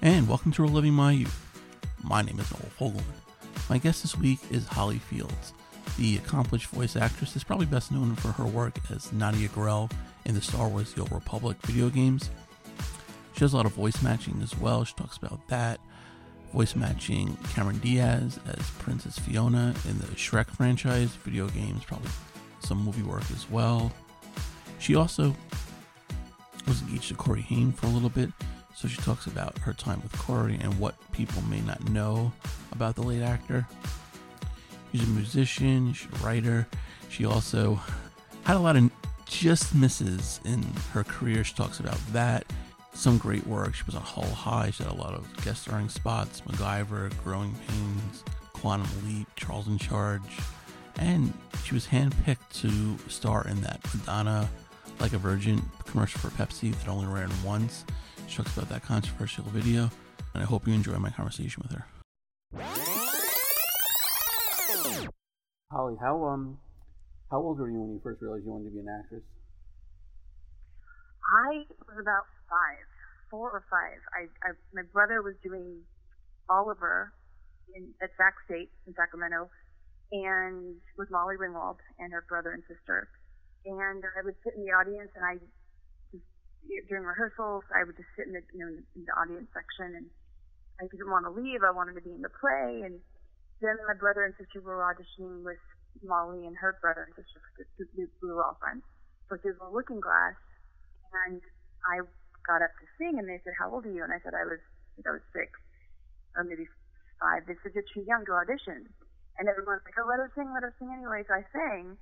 and welcome to Reliving My Youth. My name is Noel Fogelman. My guest this week is Holly Fields. The accomplished voice actress is probably best known for her work as Nadia Grell in the Star Wars The Old Republic video games. She does a lot of voice matching as well. She talks about that. Voice matching Cameron Diaz as Princess Fiona in the Shrek franchise, video games, probably some movie work as well. She also was engaged to Corey Haim for a little bit, so she talks about her time with Corey and what people may not know about the late actor. She's a musician, she's a writer. She also had a lot of just misses in her career. She talks about that. Some great work. She was on Hull High. She had a lot of guest starring spots MacGyver, Growing Pains, Quantum Leap, Charles in Charge. And she was handpicked to star in that Madonna Like a Virgin commercial for Pepsi that only ran once. She talks about that controversial video, and I hope you enjoy my conversation with her. Holly, how um, how old were you when you first realized you wanted to be an actress? I was about five, four or five. I, I my brother was doing Oliver in at Sac State in Sacramento, and with Molly Ringwald and her brother and sister. And I would sit in the audience, and I during rehearsals, I would just sit in the you know in the audience section, and I didn't want to leave. I wanted to be in the play, and then my brother and sister were auditioning with Molly and her brother and sister. We, we were all friends for the Looking Glass, and I got up to sing, and they said, "How old are you?" And I said, "I was I think I was six, or maybe five. They said you're too young to audition." And everyone's like, "Oh, let her sing, let her sing anyway." So I sang,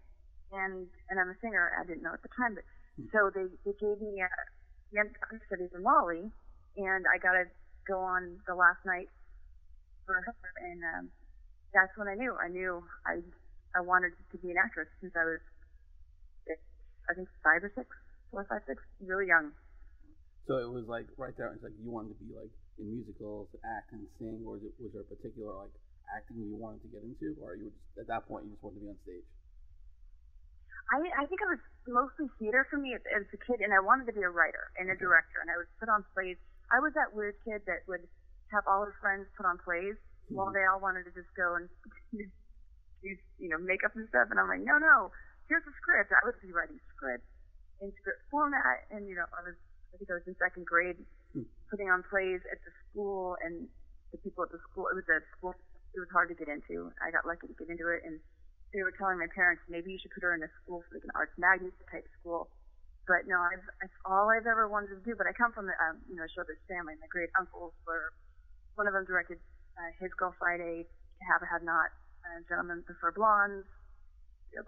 and and I'm a singer. I didn't know at the time, but hmm. so they they gave me a young studies in Molly, and I got to go on the last night for her, and um, that's when I knew. I knew I I wanted to be an actress since I was, I think five or six, four, five, six, really young. So it was like right there. It's like you wanted to be like in musicals, act and sing, or was, it, was there a particular like acting you wanted to get into, or you just, at that point you just wanted to be on stage? I, I think it was mostly theater for me as, as a kid, and I wanted to be a writer and a director, and I would put on plays. I was that weird kid that would have all her friends put on plays mm-hmm. while they all wanted to just go and use, you know, makeup and stuff, and I'm like, no, no, here's a script. I would be writing scripts in script format, and you know, I was, I think I was in second grade, mm-hmm. putting on plays at the school, and the people at the school, it was a school, it was hard to get into. I got lucky to get into it, and they were telling my parents maybe you should put her in a school like an arts magnet type school. But no, I've, it's all I've ever wanted to do. But I come from a um, you know a showbiz family. My great uncles were one of them directed uh, His Girl Friday, Have or Have Not, uh, Gentlemen Prefer Blondes.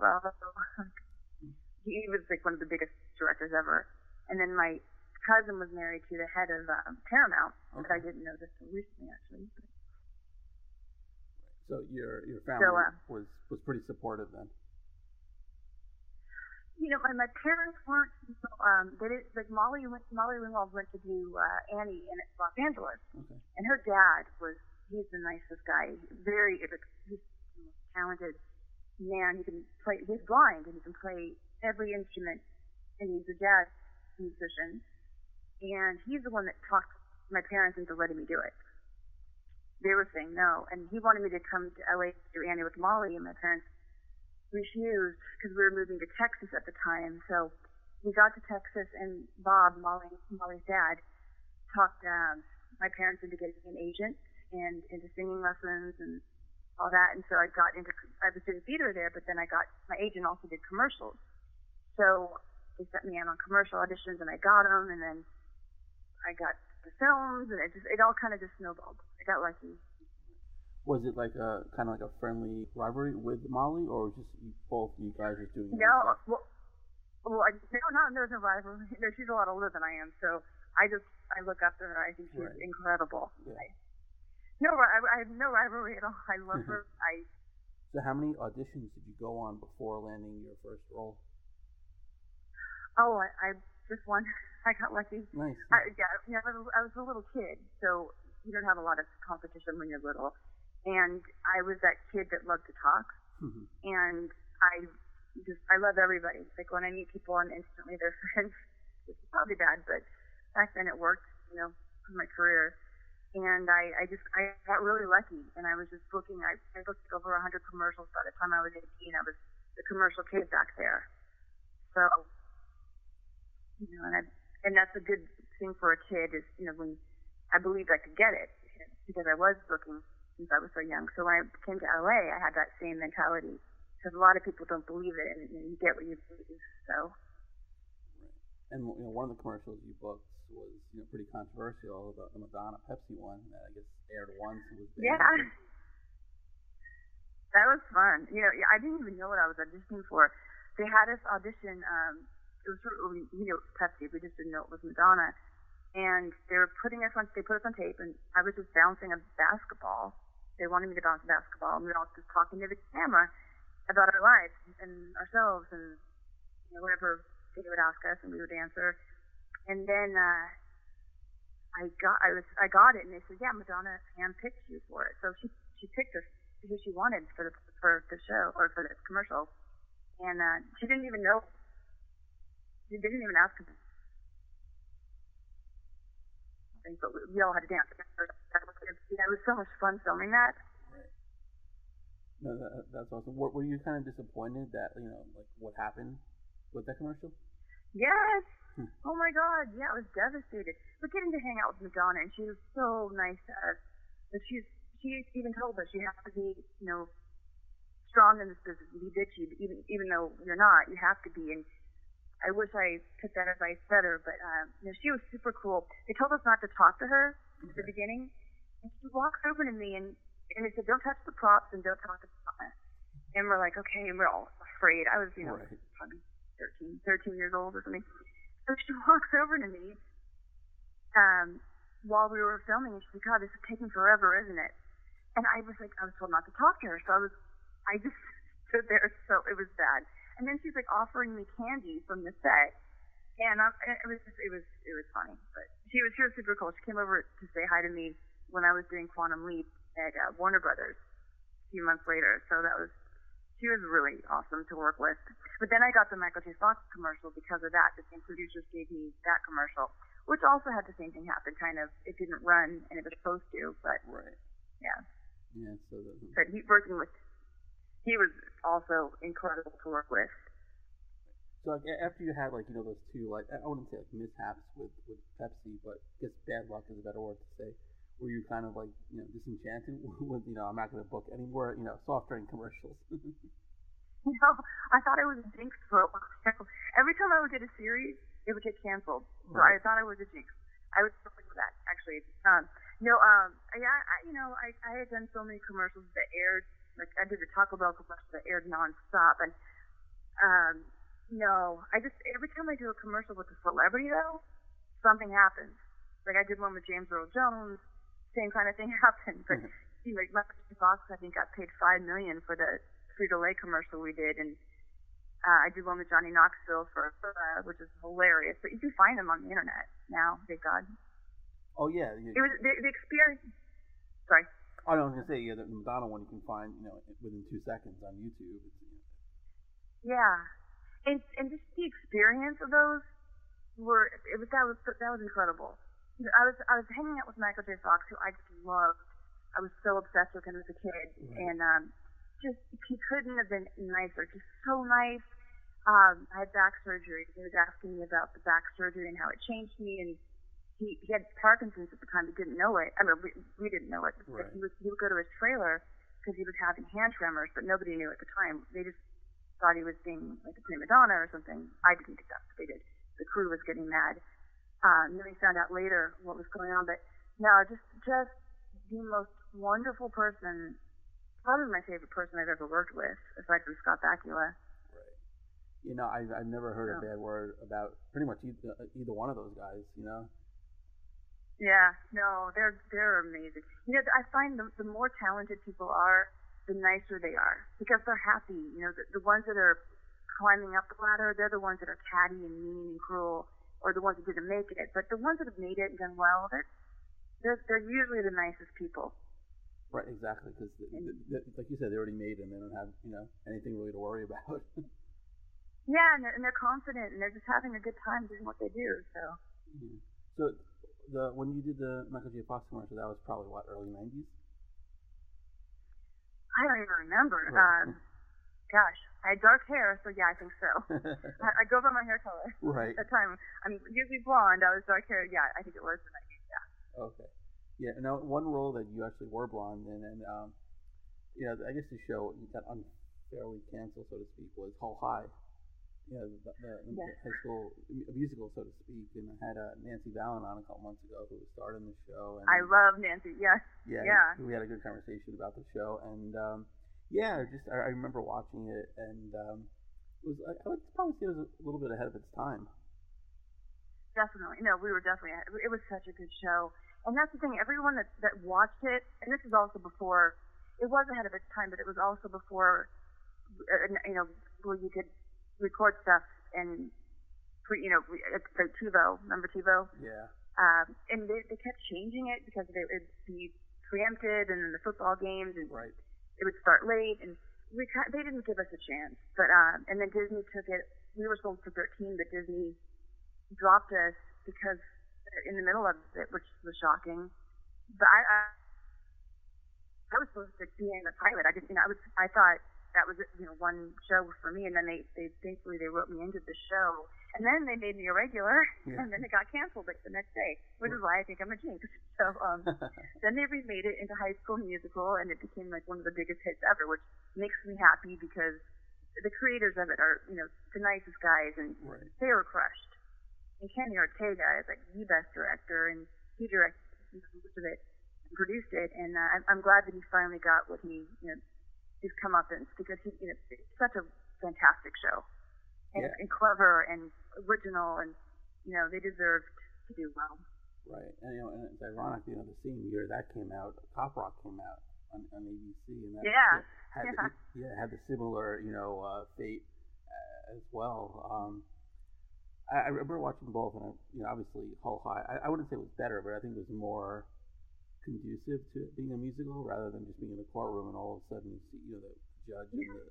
He was like one of the biggest directors ever. And then my cousin was married to the head of um, Paramount, okay. but I didn't know this until recently actually. But so your your family so, uh, was was pretty supportive then. You know, my, my parents weren't. Um, they did like Molly went, Molly Ringwald went to do uh, Annie in Los Angeles, okay. and her dad was he's the nicest guy. Very he's the most talented man. He can play. He's blind and he can play every instrument, and he's a jazz musician. And he's the one that talked my parents into letting me do it they were saying no. And he wanted me to come to LA to do Annie with Molly, and my parents refused because we were moving to Texas at the time. So we got to Texas, and Bob, Molly, Molly's dad, talked um, my parents into getting an agent and into singing lessons and all that. And so I got into, I was doing theater there, but then I got, my agent also did commercials. So they sent me out on commercial auditions, and I got them, and then I got the films, and it just, it all kind of just snowballed I got lucky. Was it like a kind of like a friendly rivalry with Molly, or was just both you guys just doing? No, well, well, I, no, not there's no rivalry. No, she's a lot older than I am, so I just I look up to her. I think she's right. incredible. Yeah. I, no, I, I have no rivalry at all. I love her. I. So, how many auditions did you go on before landing your first role? Oh, I, I just one. I got lucky. Nice. I, yeah, yeah. I was, I was a little kid, so you don't have a lot of competition when you're little. And I was that kid that loved to talk. Mm-hmm. And I just, I love everybody. Like when I meet people I'm instantly they're friends, which is probably bad, but back then it worked, you know, for my career. and I, I just I got really lucky, and I was just booking. I, I booked over 100 commercials by the time I was 18. I was the commercial kid back there. So, you know, and I, and that's a good thing for a kid is you know when I believed I could get it because I was booking since I was so young. So when I came to LA, I had that same mentality because a lot of people don't believe it, and, and you get what you believe. So. And you know, one of the commercials you booked was you know pretty controversial. The, the Madonna Pepsi one that I guess aired once was banned. Yeah. That was fun. You know, I didn't even know what I was auditioning for. They had us audition. Um, it was you know Pepsi. We just didn't know it was Madonna. And they were putting us on. They put us on tape, and I was just bouncing a basketball. They wanted me to bounce a basketball, and we were all just talking to the camera about our lives and ourselves, and you know whatever they would ask us, and we would answer and then uh, I got I was I got it, and they said, yeah, Madonna handpicked you for it. So she she picked us who she wanted for the for the show or for the commercial, and uh, she didn't even know. She didn't even ask him. But we, we all had to dance. It was so much fun filming that. No, that, that's awesome. Were, were you kind of disappointed that you know like what happened with that commercial? Yes, hmm. oh my God, yeah, I was devastated. But getting to hang out with Madonna, and she was so nice to us. But she's she even told us you have to be, you know, strong in this business and be bitchy, even even though you're not, you have to be. And I wish I took that advice better, but um, you know, she was super cool. They told us not to talk to her okay. at the beginning, and she walks over to me and and they said, "Don't touch the props and don't talk to Madonna." And we're like, okay, and we're all afraid. I was, you know, right. probably 13, 13 years old or something. So she walks over to me um, while we were filming, and she's like, "God, this is taking forever, isn't it?" And I was like, I was told not to talk to her, so I was, I just stood there, so it was bad. And then she's like offering me candy from the set, and um, it was just, it was, it was funny. But she was, she was super cool. She came over to say hi to me when I was doing Quantum Leap at uh, Warner Brothers a few months later. So that was she was really awesome to work with. But then I got the Michael J. Fox commercial because of that. The same producers gave me that commercial, which also had the same thing happen. Kind of, it didn't run and it was supposed to, but right. Yeah. Yeah. So that. But he working with, he was also incredible to work with. So like, after you had like you know those two like I wouldn't say like mishaps with with Pepsi, but I guess bad luck is a better word to say were you kind of like you know disenchanted with you know I'm not going to book any more you know soft drink commercials? no, I thought it was a jinx for a while. Every time I would get a series, it would get canceled. So right. I thought it was a jinx. I was with that actually. Um, no, um, yeah, I, you know, I I had done so many commercials that aired. Like I did the Taco Bell commercial that aired nonstop, and um, no, I just every time I do a commercial with a celebrity though, something happens. Like I did one with James Earl Jones same kind of thing happened. But mm-hmm. you know, Michael Fox I think got paid five million for the Frito Lay commercial we did, and uh, I did one with Johnny Knoxville for, uh, which is hilarious. But you can find them on the internet now. Thank God. Oh yeah. You, it was the, the experience. Sorry. I was gonna say yeah, the Madonna one you can find you know within two seconds on YouTube. It's, you know. Yeah, and and just the experience of those were it was that was that was incredible. I was I was hanging out with Michael J. Fox, who I just loved. I was so obsessed with him as a kid, right. and um, just he couldn't have been nicer. Just so nice. Um, I had back surgery. He was asking me about the back surgery and how it changed me, and he he had Parkinson's at the time. He didn't know it. I mean, we, we didn't know it. Right. He was he would go to his trailer because he was having hand tremors, but nobody knew at the time. They just thought he was being like a prima donna or something. I didn't think that's what they did. The crew was getting mad. Um, then we found out later what was going on. But no, just just the most wonderful person, probably my favorite person I've ever worked with, aside from Scott Bakula. Right. You know, I've I've never heard a bad word about pretty much either, either one of those guys. You know. Yeah, no, they're they're amazing. You know, I find the the more talented people are, the nicer they are because they're happy. You know, the, the ones that are climbing up the ladder, they're the ones that are catty and mean and cruel or the ones that didn't make it. But the ones that have made it and done well, they're they're, they're usually the nicest people. Right, exactly, because like you said, they already made it and they don't have you know anything really to worry about. yeah, and they're, and they're confident and they're just having a good time doing what they do. So. Mm-hmm. So the when you did the Michael J. Fox commercial, that was probably what early '90s. I don't even remember. Right. Um, gosh, I had dark hair, so yeah, I think so. I, I go by my hair color. Right. At the time, I'm usually blonde. I was dark hair. Yeah, I think it was the '90s. Yeah. Okay. Yeah. Now, one role that you actually were blonde in, and um, you know, I guess the show got unfairly canceled, so to speak, was Hull High. Know, the, the, the yes. high school musical, so to speak, and I had uh, Nancy Valen on a couple months ago who was starring the show. And, I love Nancy. Yes. Yeah. Yeah. We had a good conversation about the show, and um, yeah, just I, I remember watching it, and um, it was I would probably say it was a little bit ahead of its time. Definitely, no, we were definitely. It was such a good show, and that's the thing. Everyone that that watched it, and this is also before it was ahead of its time, but it was also before, uh, you know, where you could record stuff and, you know, it's like TiVo. Remember TiVo? Yeah. Um, and they, they kept changing it because they would be preempted, and then the football games, and right. it would start late, and we they didn't give us a chance. But um, and then Disney took it. We were sold for 13, but Disney dropped us because in the middle of it, which was shocking. But I, I I was supposed to be in the pilot. I didn't, you know, I was, I thought that was, you know, one show for me, and then they, they thankfully they wrote me into the show, and then they made me a regular, yeah. and then it got canceled like the next day, which is why I think I'm a jinx. So um, then they remade it into High School Musical, and it became like one of the biggest hits ever, which makes me happy because the creators of it are, you know, the nicest guys, and right. they were crushed. And Kenny Ortega is like the best director, and he directed most of it and produced it, and uh, I'm, I'm glad that he finally got what he, you know, his comeuppance because he, you know, it's such a fantastic show, and, yeah. and clever and original, and you know, they deserved to do well. Right, and you know, and it's ironic, you know, the same year that came out, Cop Rock came out on, on ABC, and that yeah, had yeah. The, yeah had the similar, you know, uh, fate uh, as well. Um, I, I remember watching both, and I, you know, obviously Hull High. I, I wouldn't say it was better, but I think it was more conducive to it being a musical rather than just being in a courtroom and all of a sudden you see you know the judge and the,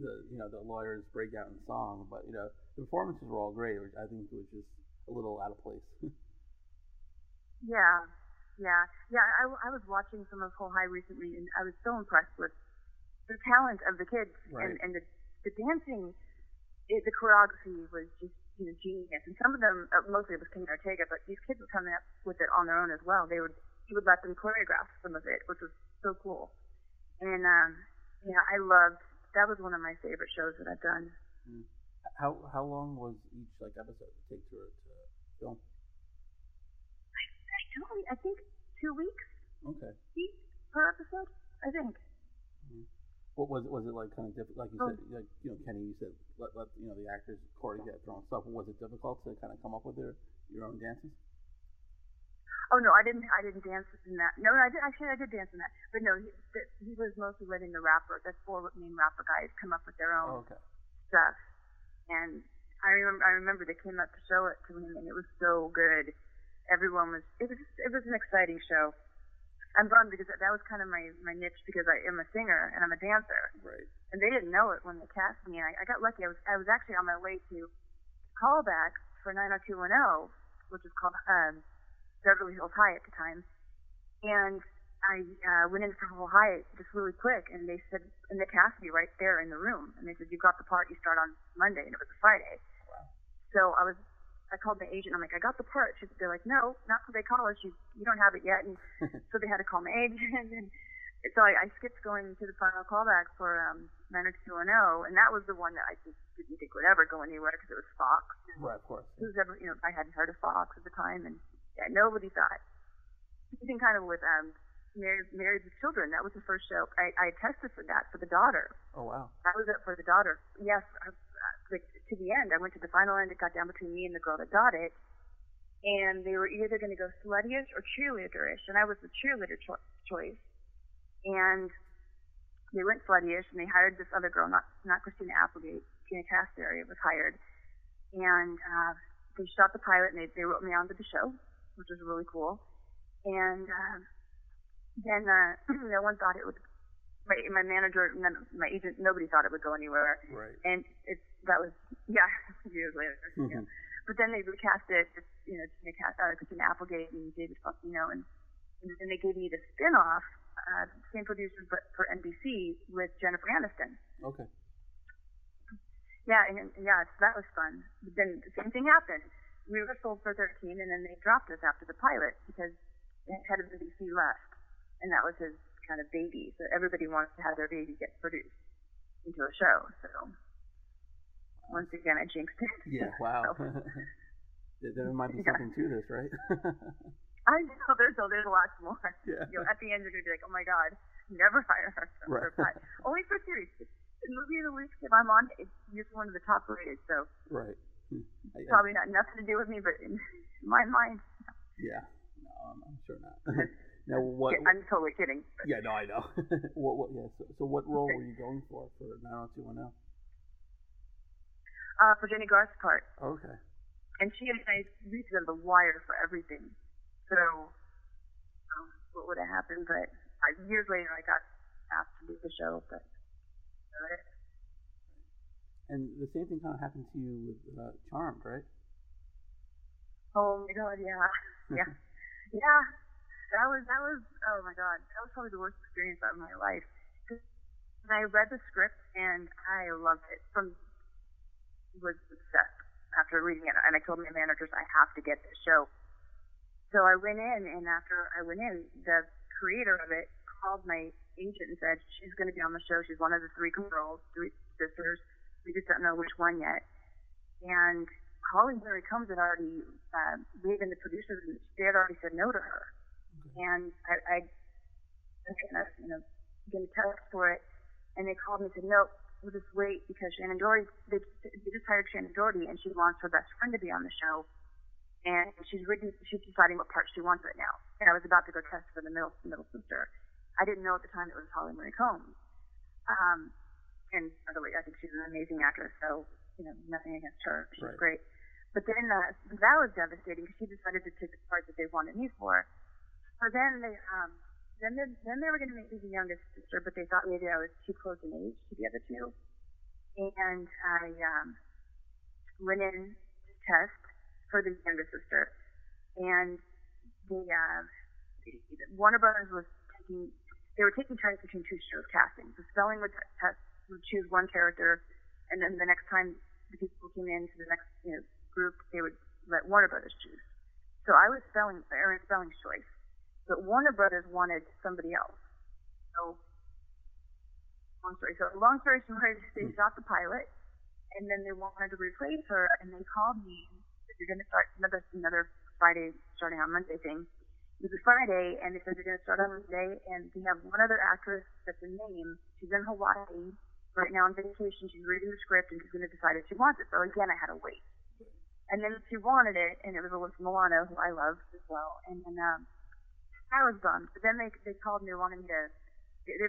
the you know the lawyers break out in song. But you know the performances were all great. Which I think it was just a little out of place. yeah, yeah, yeah. I, I was watching some of Hull High recently, and I was so impressed with the talent of the kids right. and, and the the dancing. It, the choreography was just you know genius, and some of them, uh, mostly it was Kenny Ortega, but these kids were coming up with it on their own as well. They would he would let them choreograph some of it, which was so cool. And um, yeah, I loved that was one of my favorite shows that I've done. Mm. How how long was each like episode take to to film? I, I don't. I think two weeks. Okay. Each per episode, I think. Mm. What was it? Was it like kind of difficult? Like you oh. said, like you know, Kenny, you said let let you know the actors choreograph their own stuff. Was it difficult to kind of come up with their your own dances? Oh no, I didn't. I didn't dance in that. No, I did, actually I did dance in that. But no, he, he was mostly letting the rapper, the four main rapper guys, come up with their own oh, okay. stuff. And I remember, I remember they came up to show it to him, and it was so good. Everyone was. It was. It was an exciting show. I'm bummed because that was kind of my my niche because I am a singer and I'm a dancer. Right. And they didn't know it when they cast me. And I, I got lucky. I was I was actually on my way to callback for 90210, which is called um, Beverly Hills High at the time, and I uh, went in for Hull High just really quick, and they said, and they cast me right there in the room, and they said, "You got the part. You start on Monday," and it was a Friday. Wow. So I was, I called my agent. I'm like, "I got the part." She, they're like, "No, not till they call us. You, you don't have it yet." And so they had to call my agent, and so I, I skipped going to the final callback for um, 90210, and that was the one that I just didn't think would ever go anywhere because it was Fox. Right, of course. Who's ever, you know, I hadn't heard of Fox at the time, and yeah, nobody thought. Even kind of with um, Married, Married with Children, that was the first show. I, I tested for that for the daughter. Oh wow. That was it for the daughter. Yes, I, like to the end. I went to the final end. It got down between me and the girl that got it, and they were either going to go sluttyish or cheerleaderish, and I was the cheerleader cho- choice. And they went sluttyish, and they hired this other girl, not not Christina Applegate. Tina Caspary was hired, and uh, they shot the pilot and they, they wrote me onto the show, which was really cool. And uh, then uh, no one thought it would. My, my manager, none, my agent, nobody thought it would go anywhere. Right. And it's that was yeah years later. Mm-hmm. But then they recast it, you know, Tina, uh, Christina Applegate and David Faustino, and, and then they gave me the spin-off, uh, same producers but for NBC with Jennifer Aniston. Okay. Yeah, and, and yeah, so that was fun. But then the same thing happened. We were sold for 13, and then they dropped us after the pilot because the head of NBC left, and that was his kind of baby. So everybody wants to have their baby get produced into a show. So once again, I jinxed it. Yeah, wow. so, there might be something to this, right? I know there's oh, a, there's lots more. Yeah. You know, at the end you're gonna be like, oh my god, never hire her for right. a pilot. Only for series. The movie of the week if I'm on, it's just one of the top rated. So right. Hmm. Probably not nothing to do with me, but in my mind. Yeah. No, I'm sure not. now what? Yeah, I'm totally kidding. But. Yeah, no, I know. what? What? Yeah. So, so what role were you going for for 90210? Uh, for Jennie Garth's part. Okay. And she and I reached on the wire for everything. So, um, what would have happened? But uh, years later, I got asked to do the show, but. And the same thing kind of happened to you with uh, Charmed, right? Oh my god, yeah, yeah, yeah. That was that was oh my god, that was probably the worst experience of my life. And I read the script and I loved it. From was obsessed after reading it, and I told my managers I have to get this show. So I went in, and after I went in, the creator of it called my agent and said she's going to be on the show. She's one of the three girls, three sisters we just don't know which one yet. And Holly Marie Combs had already, uh, we had been the producers, and they had already said no to her. Okay. And I, I, I you know, getting a test for it, and they called me and said, no, we'll just wait because Shannen Doherty, they, they just hired Shannen Doherty, and she wants her best friend to be on the show. And she's written, she's deciding what part she wants right now. And I was about to go test for the middle, middle sister. I didn't know at the time it was Holly Marie Combs. Um, and by the way, I think she's an amazing actress. So you know, nothing against her. She's right. great. But then uh, that was devastating because she decided to take the part that they wanted me for. So then they um then they, then they were going to make me the youngest sister, but they thought maybe I was too close in age to the other two. And I um went in to test for the younger sister, and the uh, Warner Brothers was taking they were taking turns between two shows casting. The spelling would would choose one character, and then the next time the people came in to the next you know, group, they would let Warner Brothers choose. So I was spelling Aaron Spelling's choice, but Warner Brothers wanted somebody else. So long story. So long story short, they shot the pilot, and then they wanted to replace her, and they called me. Said, You're going to start another another Friday starting on Monday thing. It was a Friday, and they said they're going to start on Monday, and they have one other actress that's a name. She's in Hawaii right now on vacation. She's reading the script and she's going to decide if she wants it. So again, I had to wait. And then she wanted it, and it was Alyssa Milano, who I love as well. And then um, I was bummed. But then they they called me wanting me to. They, they,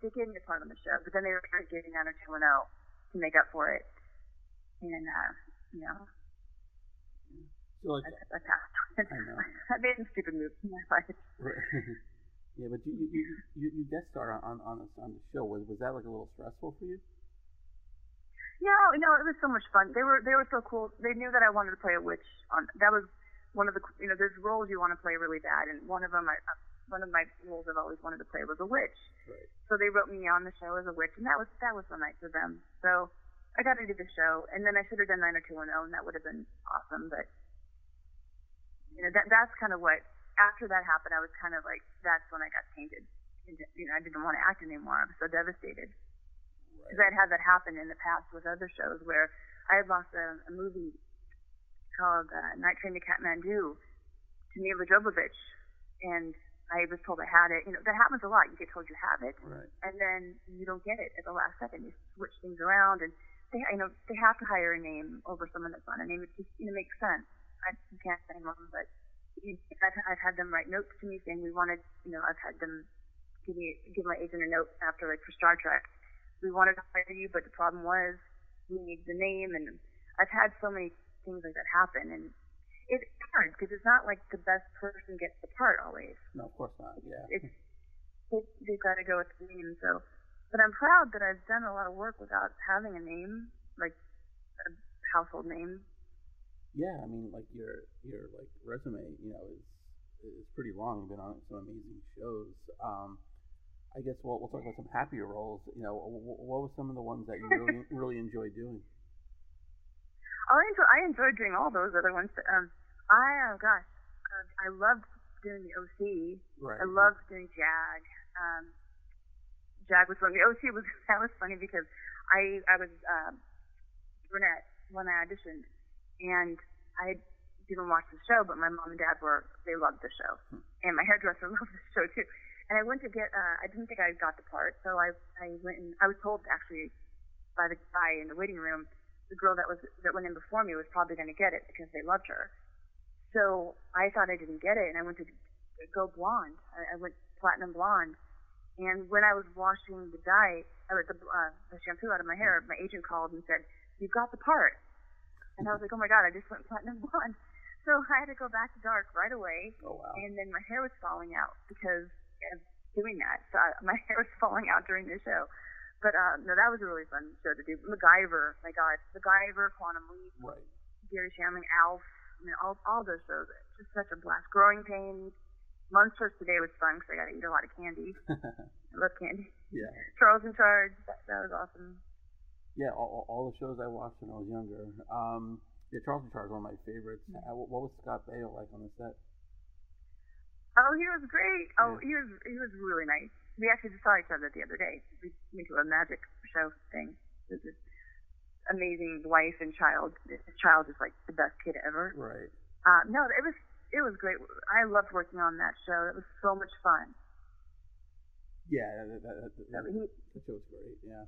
they gave me a part on the show, but then they were give me another two and zero to make up for it. And uh, you know. So like, I, I passed. I know. I made some stupid moves in my life. Right. Yeah, but you you you, you guest star on on the, on the show. Was was that like a little stressful for you? No, no, it was so much fun. They were they were so cool. They knew that I wanted to play a witch. On that was one of the you know there's roles you want to play really bad, and one of them I uh, one of my roles I've always wanted to play was a witch. Right. So they wrote me on the show as a witch, and that was that was so nice of them. So I got to do the show, and then I should have done 90210, and that would have been awesome. But you know that that's kind of what after that happened, I was kind of like, that's when I got tainted. You know, I didn't want to act anymore. I was so devastated because right. I'd had that happen in the past with other shows where I had lost a, a movie called uh, Night Train to Kathmandu to Milla Jovovich, and I was told I had it. You know, that happens a lot. You get told you have it, right. and then you don't get it at the last second. You switch things around, and they, you know, they have to hire a name over someone that's on a name. It just, you know, makes sense. I can't say more, but I've, I've had them write notes to me saying we wanted, you know, I've had them give me give my agent a note after like for Star Trek. We wanted to hire you, but the problem was we need the name, and I've had so many things like that happen, and it's hard because it's not like the best person gets the part always. No, of course not. Yeah. It's they, they've got to go with the name. So, but I'm proud that I've done a lot of work without having a name, like a household name. Yeah, I mean, like your your like resume, you know, is is pretty long. You've been on some amazing shows. Um, I guess we'll we'll talk about some happier roles. You know, what were some of the ones that you really really enjoyed doing? Oh, I enjoy I enjoyed doing all those other ones. Um, I oh gosh, uh, I loved doing the OC. Right. I loved doing JAG. Um, JAG was fun. The OC was that was funny because I I was um, brunette when I auditioned, and I didn't watch the show, but my mom and dad were they loved the show, hmm. and my hairdresser loved the show too. And I went to get uh, I didn't think I got the part, so I I went and I was told actually by the guy in the waiting room the girl that was that went in before me was probably going to get it because they loved her. So I thought I didn't get it, and I went to go blonde. I, I went platinum blonde, and when I was washing the dye, or the, uh, the shampoo out of my hair, my agent called and said, "You've got the part." And I was like, "Oh my god, I just went platinum blonde." So I had to go back to dark right away. Oh wow! And then my hair was falling out because of doing that. So I, my hair was falling out during the show. But uh, no, that was a really fun show to do. MacGyver, my God, MacGyver, Quantum Leap, right. Garry Shandling, Alf. I mean, all all those shows. It's just such a blast. Growing Pains, Munsters today was fun because I got to eat a lot of candy. I love candy. Yeah. Charles in Charge, that, that was awesome. Yeah, all, all the shows I watched when I was younger. Um, yeah, Charles in Charge is one of my favorites. Mm-hmm. Uh, what was Scott Baio like on the set? Oh, he was great. Oh, yeah. he was he was really nice we actually just saw each other the other day. We went to a magic show thing. It was this amazing wife and child. His child is like the best kid ever. Right. Uh, no, it was it was great. I loved working on that show. It was so much fun. Yeah, that, that, that, that, that show was great. Yeah.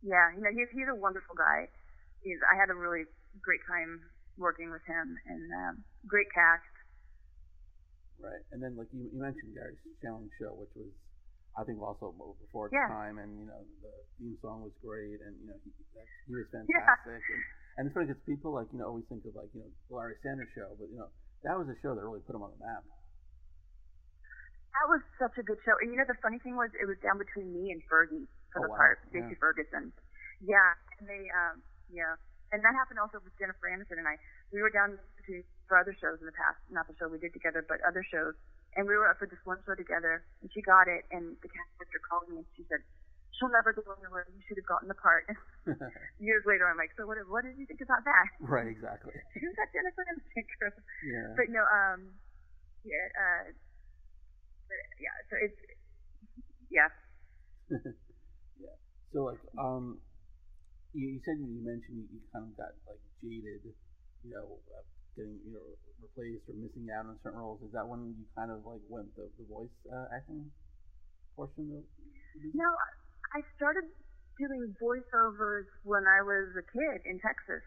Yeah, you know he's he's a wonderful guy. He's I had a really great time working with him and um, great cast. Right, and then like you, you mentioned Garry Shandling's show, which was I think also before its yeah. time, and you know the theme song was great, and you know he, he was fantastic, yeah. and and it's funny because people like you know always think of like you know Larry Sanders show, but you know that was a show that really put him on the map. That was such a good show, and you know the funny thing was it was down between me and Fergie for oh, the wow. part, Stacy yeah. Ferguson. Yeah, and they um yeah, and that happened also with Jennifer Aniston and I. We were down between for other shows in the past, not the show we did together, but other shows. And we were up for this one show together, and she got it, and the cast director called me and she said, she'll never go anywhere. You should have gotten the part. Years later, I'm like, so what? What did you think about that? Right, exactly. Who's that Jennifer Aniston girl? Yeah. But no, um, yeah, uh, but yeah. So it's yeah. So like, um, you, you said you mentioned you kind of got like jaded, you know, uh, getting you know replaced or missing out on certain roles. Is that when you kind of like went the, the voice uh, acting portion of? No, I started doing voiceovers when I was a kid in Texas,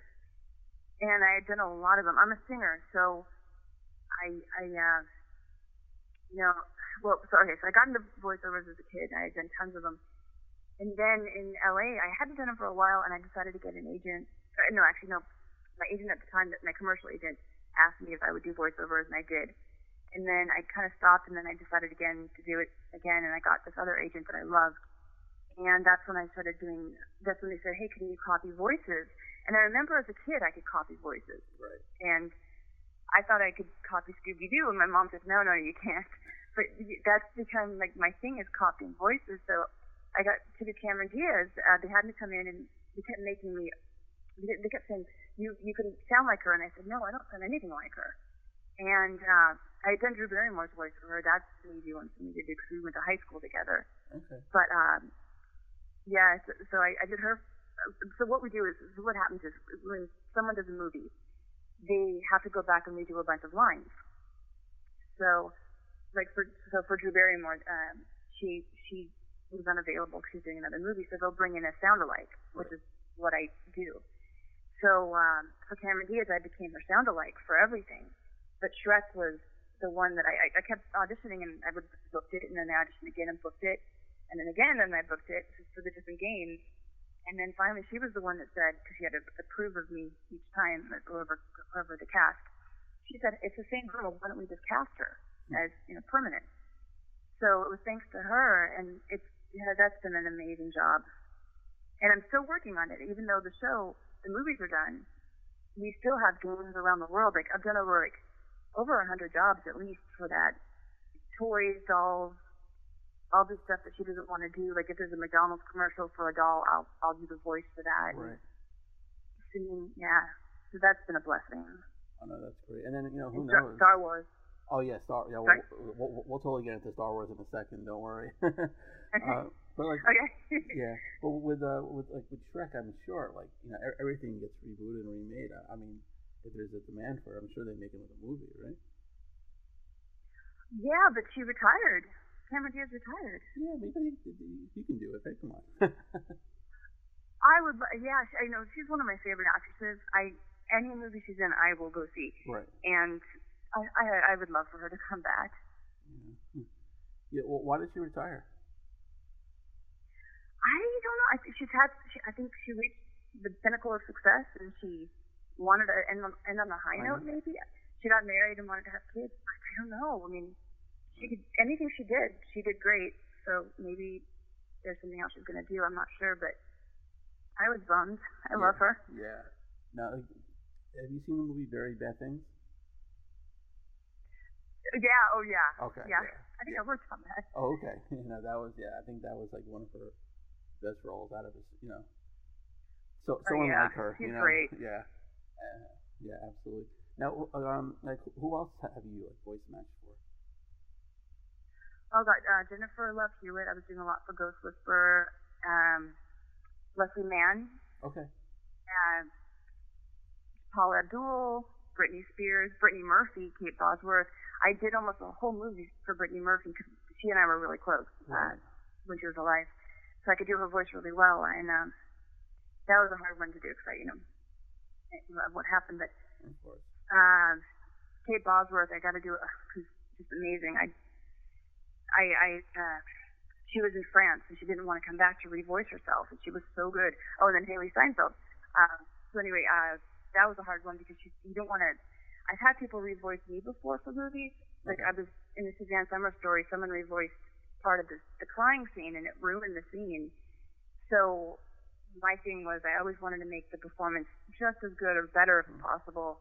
and I had done a lot of them. I'm a singer, so I I uh, you know well so okay so I got into voiceovers as a kid. And I had done tons of them. And then in LA, I hadn't done them for a while, and I decided to get an agent. Uh, no, actually, no my agent at the time, my commercial agent, asked me if I would do voiceovers, and I did. And then I kind of stopped, and then I decided again to do it again, and I got this other agent that I loved. And that's when I started doing. That's when they said, "Hey, can you copy voices?" And I remember as a kid, I could copy voices. Right. And I thought I could copy Scooby Doo, and my mom said, "No, no, you can't." But that's become like my thing is copying voices. So I got to do Cameron Diaz. Uh, they had me come in, and they kept making me. They kept saying, you you can sound like her. And I said, no, I don't sound anything like her. And uh, I had done Drew Barrymore's voice for her. That's an easy one for me to do because we went to high school together. Okay. But um, yeah, so, so I, I did her. So what we do is, so what happens is when someone does a movie, they have to go back and redo a bunch of lines. So, like for so for Drew Barrymore, um, she she was unavailable because she's doing another movie, so they'll bring in a sound alike, which is what I do. So um, for Cameron Diaz, I became her sound alike for everything. But Shrek was the one that I, I, kept auditioning and I would booked it and then I auditioned again and booked it and then again and I booked it for the different games. And then finally, she was the one that said, because she had to approve of me each time, whoever whoever the cast. She said, "It's the same girl. Why don't we just cast her as you know permanent?" So it was thanks to her, and it's yeah, that's been an amazing job. And I'm still working on it, even though the show the movies are done. we still have games around the world. Like I've done over like over a hundred jobs at least for that. Toys, dolls, all this stuff that she doesn't want to do. Like if there's a McDonald's commercial for a doll, I'll I'll do the voice for that. Right. Singing, yeah. So that's been a blessing. Oh no, that's great. And then you know who knows? Star Wars. Oh yeah, Star. Yeah, Sorry? we'll, we'll, we'll totally get into Star Wars in a second. Don't worry. uh, but like, okay. yeah, but with uh, with like with Shrek, I'm sure like you know everything gets rebooted and remade. I, I mean, if there's a demand for it, I'm sure they make another movie, right? yeah, but she retired. Cameron Diaz retired. Yeah, maybe you, can do it. Hey, come on. I would, yeah, I know she's one of my favorite actresses. I any movie she's in, I will go see, right. and I, I, I would love for her to come back. Yeah. Yeah. Well, why did she retire? I don't know. I think she's had. She, I think she reached the pinnacle of success, and she wanted to end on, end on a high High note. note. Maybe she got married and wanted to have kids. I, I don't know. I mean, she could anything she did, she did great. So maybe there's something else she's gonna do. I'm not sure, but I was bummed. I love her. Yeah. Now, have you seen the movie Very Bad Things? Yeah. Oh yeah. Okay. Yeah. I think I worked on that. Oh, okay. You know, that was yeah. I think that was like one of her best roles out of his. You know, so Oh, someone yeah. like her. She's you know? great. Yeah. Uh, yeah, absolutely. Now, um, like, who else have you like voice matched for? Oh, got uh, Jennifer Love Hewitt. I was doing a lot for Ghost Whisperer. Um, Leslie Mann. Okay. Uh, Paula Abdul. Britney Spears. Brittany Murphy. Kate Bosworth. I did almost a whole movie for Brittany Murphy because she and I were really close uh, when she was alive, so I could do her voice really well. And um, that was a hard one to do because I, you know, what happened. But um, Kate Bosworth, I got to do it. Who's just amazing. I, I, I, uh, she was in France and she didn't want to come back to revoice herself, and she was so good. Oh, and then Hailee Steinfeld. Um, so anyway, uh, that was a hard one because you, you don't want to. I've had people revoice me before for movies. Like. I was in the Suzanne Somers story, someone revoiced part of the, the crying scene, and it ruined the scene. So my thing was I always wanted to make the performance just as good or better if mm-hmm. possible.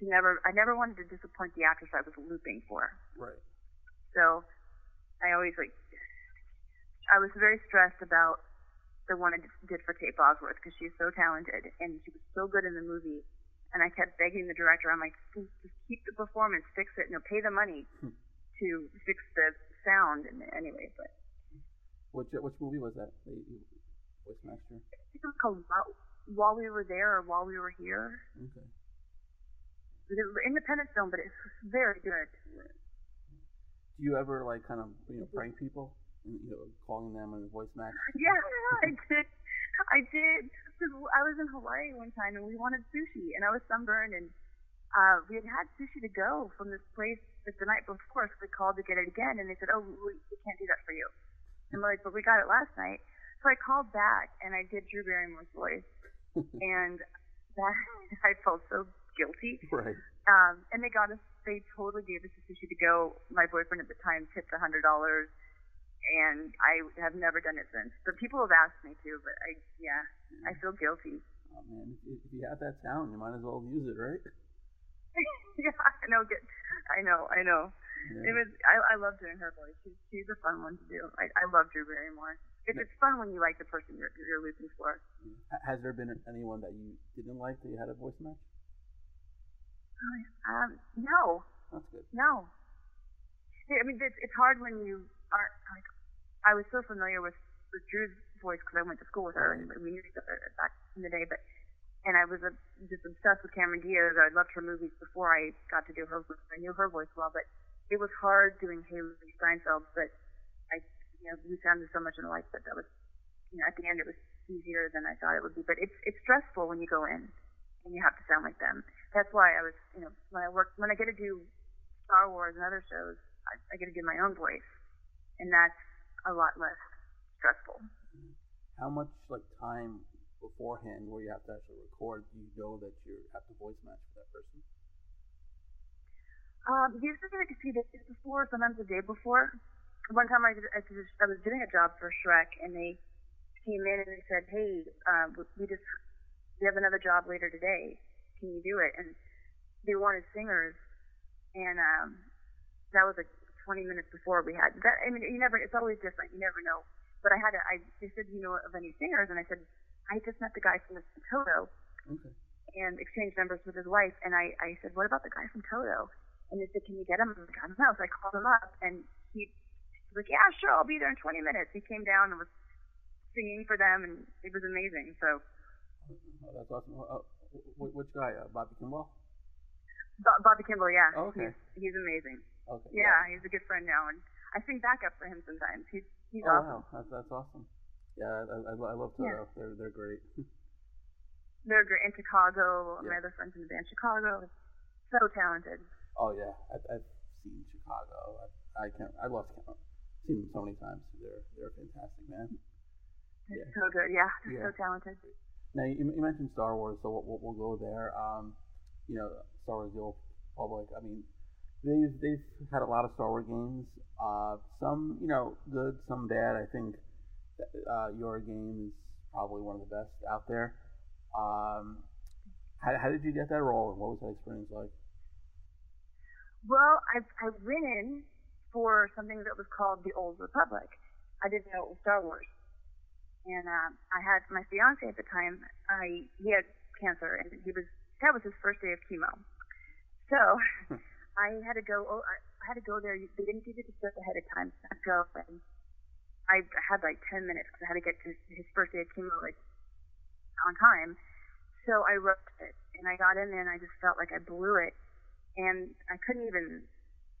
To never, I never wanted to disappoint the actress I was looping for. Right. So I always like, I was very stressed about the one I did for Kate Bosworth because she's so talented and she was so good in the movie. And I kept begging the director, I'm like, just keep the performance, fix it, you know, pay the money Hmm. to fix the sound. And anyway, but Which which movie was that? voice Master? I think it was called While, We Were There or While We Were Here. Okay. It was an independent film, but it's very good. Do you ever like kind of you know prank people? And, you know, calling them in a voice match. Yeah, I did. I did. 'Cause I was in Hawaii one time and we wanted sushi, and I was sunburned, and uh, we had had sushi to go from this place like the night before, so we called to get it again, and they said, "Oh, we, we can't do that for you." And we're like, "But we got it last night." So I called back and I did Drew Barrymore's voice, and that I felt so guilty. right. Um, and they got us. They totally gave us the sushi to go. My boyfriend at the time tipped a hundred dollars, and I have never done it since. But people have asked me to, but I, yeah, I feel guilty. Oh man, if, you have that sound, you might as well use it, right? yeah, I know. Get, I know. I know. It was. I, I love doing her voice. She's, she's a fun one to do. I, I love Drew Barrymore. It's, it's fun when you like the person you're, you're looping for. Ha- Has there been anyone that you didn't like that you had a voice match? Um, no, That's good. no. I mean, it's, it's hard when you aren't like. I was so familiar with with Drew's voice because I went to school with her and we knew each other back in the day. But and I was uh, just obsessed with Cameron Diaz. I loved her movies before I got to do her voice. I knew her voice well, but it was hard doing Hailee Steinfeld. But I, you know, we sounded so much alike that that was, you know, at the end it was easier than I thought it would be. But it's it's stressful when you go in and you have to sound like them. That's why I was, you know, when I work when I get to do Star Wars and other shows, I, I get to do my own voice, and that's a lot less stressful. How much like time beforehand where you have to actually record do you know that you have to voice match for that person? Um, usually like a few days before, sometimes a day before. One time I, did, I, did, I was doing a job for Shrek, and they came in and they said, "Hey, uh, we just we have another job later today. can you do it? And they wanted singers, and um, that was like 20 minutes before we had that. I mean, you never. It's always different. You never know. But I had a. I they said, you know, of any singers, and I said, I just met the guy from the Toto. Okay. And exchanged numbers with his wife, and I, I said, what about the guy from Toto? And they said, can you get him? I'm like, I don't know. So I called him up, and he was like, yeah, sure, I'll be there in 20 minutes. He came down and was singing for them, and it was amazing. So. Oh, that's awesome. Uh, which guy? Uh, Bobby Kimball? Bobby Kimball, yeah. Oh, okay. He's, he's amazing. Okay. Yeah, yeah, he's a good friend now, and I sing backup for him sometimes. He's he's oh, awesome. wow, that's, that's awesome. Yeah, I, I, I love Toto. Yeah. They're they're great. they're great in Chicago. Yeah. My other friends in the band Chicago, is so talented. Oh yeah, I, I've seen Chicago. I, I can't. I love I've seen them so many times. They're they're fantastic, man. They're yeah. so good. Yeah, they're yeah. so talented. Now you, you mentioned Star Wars, so we'll, we'll go there. Um, you know, Star Wars: The Old Republic. I mean, they've they've had a lot of Star Wars games. Uh, some you know good, some bad. I think uh, your game is probably one of the best out there. Um, how, how did you get that role, and what was that experience like? Well, I I went in for something that was called the Old Republic. I didn't know it was Star Wars, and um, I had my fiance at the time. I he had cancer, and he was that was his first day of chemo. So I had to go. Oh, I, had to go there. They didn't give you the stuff ahead of time. So I go and I had like 10 minutes because I had to get to his first day of chemo like on time. So I wrote it and I got in there and I just felt like I blew it and I couldn't even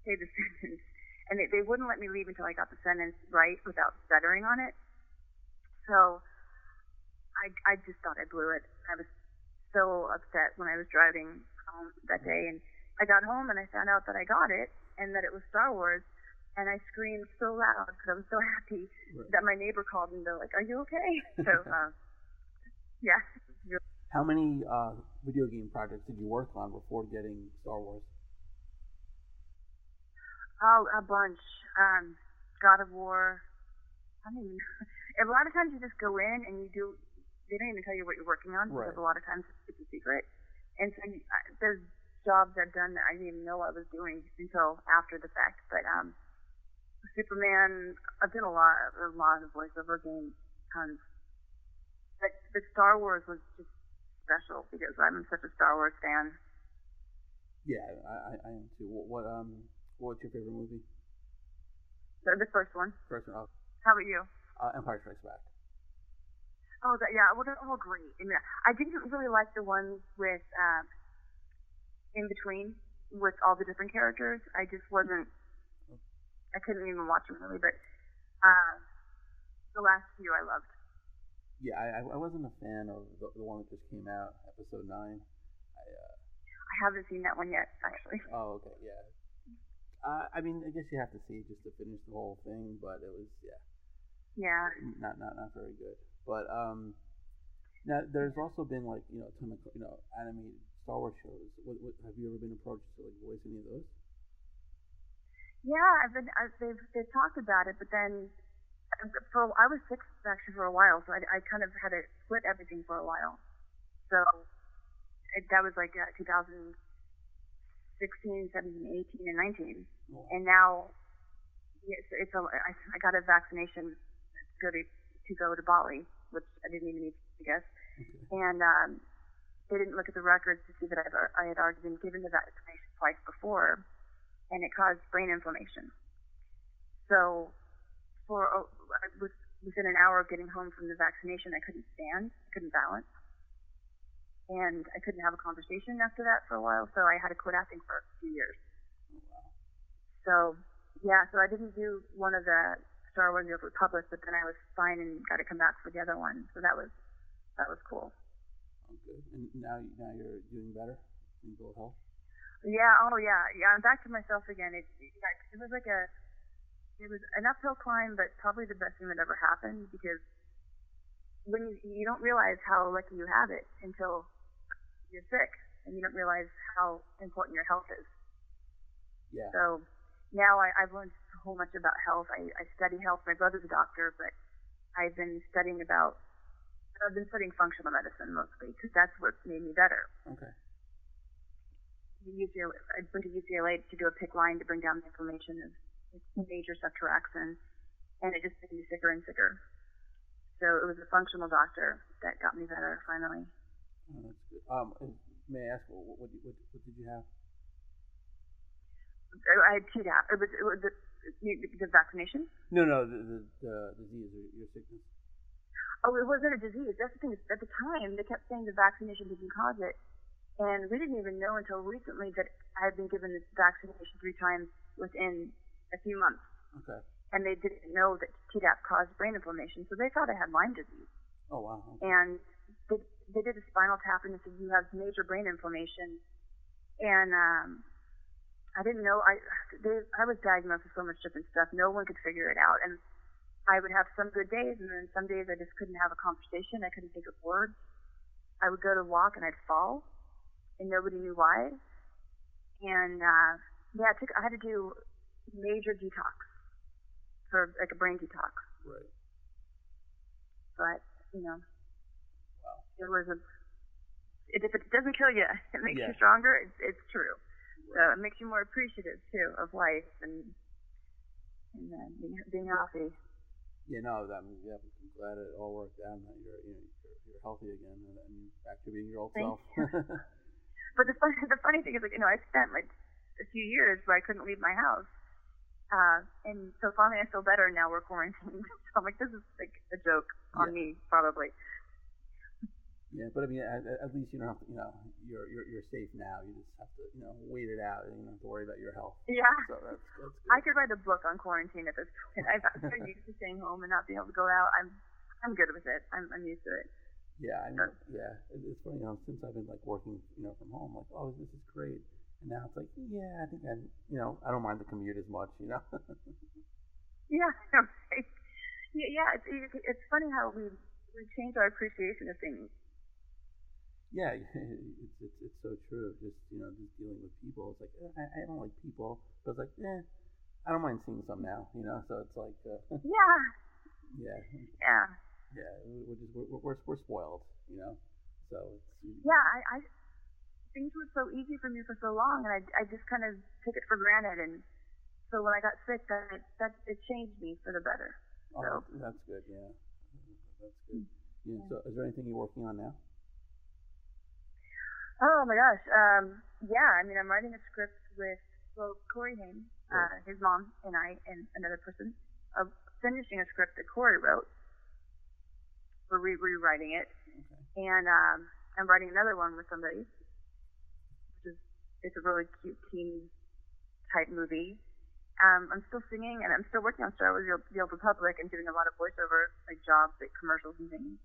say the sentence. And they, they wouldn't let me leave until I got the sentence right without stuttering on it. So I I just thought I blew it. I was so upset when I was driving home that day and I got home and I found out that I got it and that it was Star Wars. And I screamed so loud because I was so happy right. that my neighbor called and they're like, "Are you okay?" So, uh, yeah. How many uh, video game projects did you work on before getting Star Wars? Oh, a bunch. Um, God of War. I don't a lot of times you just go in and you do. They don't even tell you what you're working on right. because a lot of times it's a secret. And so you, uh, there's jobs I've done that I didn't even know I was doing until after the fact. But um, Superman, I've done a lot, a lot of voiceover games, tons. But the Star Wars was just special because I'm such a Star Wars fan. Yeah, I, I am too. What, what um, what's your favorite movie? The, the first one. First one. Oh. How about you? Uh, Empire Strikes Back. Oh, that, yeah. Well, they're all great. I, mean, I didn't really like the ones with um, in between with all the different characters. I just wasn't. I couldn't even watch them really, but uh, the last few I loved. Yeah, I I wasn't a fan of the, the one that just came out, episode nine. I uh, I haven't seen that one yet, actually. Oh, okay, yeah. Uh, I mean, I guess you have to see just to finish the whole thing, but it was yeah. Yeah. Not not not very good, but um. Now, there's also been like you know a ton of you know animated Star Wars shows. What, what, have you ever been approached to like voice any of those? Yeah, I've been. I've, they've they've talked about it, but then for I was sick actually for a while, so I, I kind of had to split everything for a while. So it, that was like uh, 2016, 17, 18, and 19, oh. and now it's, it's a. I, I got a vaccination to go to to go to Bali, which I didn't even need to guess, okay. and um, they didn't look at the records to see that I've, I had already been given the vaccination twice before, and it caused brain inflammation. So, for oh, within an hour of getting home from the vaccination, I couldn't stand, I couldn't balance, and I couldn't have a conversation after that for a while. So I had to quit acting for a few years. So, yeah, so I didn't do one of the Star Wars: The Old Republic, but then I was fine and got to come back for the other one. So that was that was cool. Good. And now, now you're doing better in ill health. Yeah. Oh, yeah. Yeah. I'm back to myself again. It, it, it was like a, it was an uphill climb, but probably the best thing that ever happened because when you, you don't realize how lucky you have it until you're sick and you don't realize how important your health is. Yeah. So now I, I've learned so much about health. I, I study health. My brother's a doctor, but I've been studying about I've been studying functional medicine mostly because that's what made me better. Okay. UCLA, I went to UCLA to do a PICC line to bring down the inflammation of major ceftriaxone, and it just made me sicker and sicker. So it was a functional doctor that got me better finally. Oh, that's good. Um, may I ask what what, what, what, what did you have? I had Tdap. It was, it was the, the vaccination. No, no, the, the, the disease or your sickness. Oh, it wasn't a disease. That's the thing. At the time, they kept saying the vaccination didn't cause it, and we didn't even know until recently that I had been given this vaccination three times within a few months. Okay. And they didn't know that Tdap caused brain inflammation, so they thought I had Lyme disease. Oh wow. Okay. And they, they did a spinal tap and they said you have major brain inflammation, and um, I didn't know. I they, I was diagnosed with so much different stuff. No one could figure it out, and I would have some good days, and then some days I just couldn't have a conversation. I couldn't think of words. I would go to walk and I'd fall, and nobody knew why. And uh, yeah, I took. I had to do major detox for like a brain detox. Right. But you know, wow. it was a. It, if it doesn't kill you, it makes yeah. you stronger. It's, it's true. Right. So it makes you more appreciative too of life and and uh, being, being healthy. Yeah, no, I mean, yeah, I'm glad it all worked out and that you're, you know, you're, you're healthy again and, and back to being your old Thank self. but the funny, the funny thing is, like, you know, I spent like a few years where I couldn't leave my house. Uh, and so finally I feel better and now we're quarantined. so I'm like, this is like a joke on yeah. me, probably. Yeah, but I mean, at, at, least you don't have to, you know, you're, you're you're safe now. You just have to, you know, wait it out and you don't have to worry about your health. Yeah. So that's, that's good. I could write a book on quarantine at this point. I'm gotten used to staying home and not being able to go out. I'm I'm good with it. I'm I'm used to it. Yeah, I mean, yeah. It's funny, you know, since I've been like working, you know, from home, like, oh, this is great. And now it's like, yeah, I think I'm, you know, I don't mind the commute as much, you know. yeah, right. Yeah, yeah. It's it's funny how we we change our appreciation of things yeah, it's, it's it's so true. Just you know, just dealing with people. It's like eh, I, I don't like people, but it's like eh, I don't mind seeing some now. You know, so it's like uh, yeah, yeah, yeah, yeah. We're just we're, we're we're spoiled, you know. So it's yeah. I, I things were so easy for me for so long, and I I just kind of took it for granted, and so when I got sick, that it, that it changed me for the better. Oh, that's good. Yeah, that's good. Yeah. So, is there anything you're working on now? Oh my gosh. Um, yeah, I mean, I'm writing a script with well, Corey Haim, uh, his mom, and I, and another person, of finishing a script that Corey wrote. We're re- rewriting it, okay. and um, I'm writing another one with somebody, which is it's a really cute teen type movie. Um, I'm still singing, and I'm still working on Star Wars: The Old Republic, and doing a lot of voiceover like jobs, like commercials and things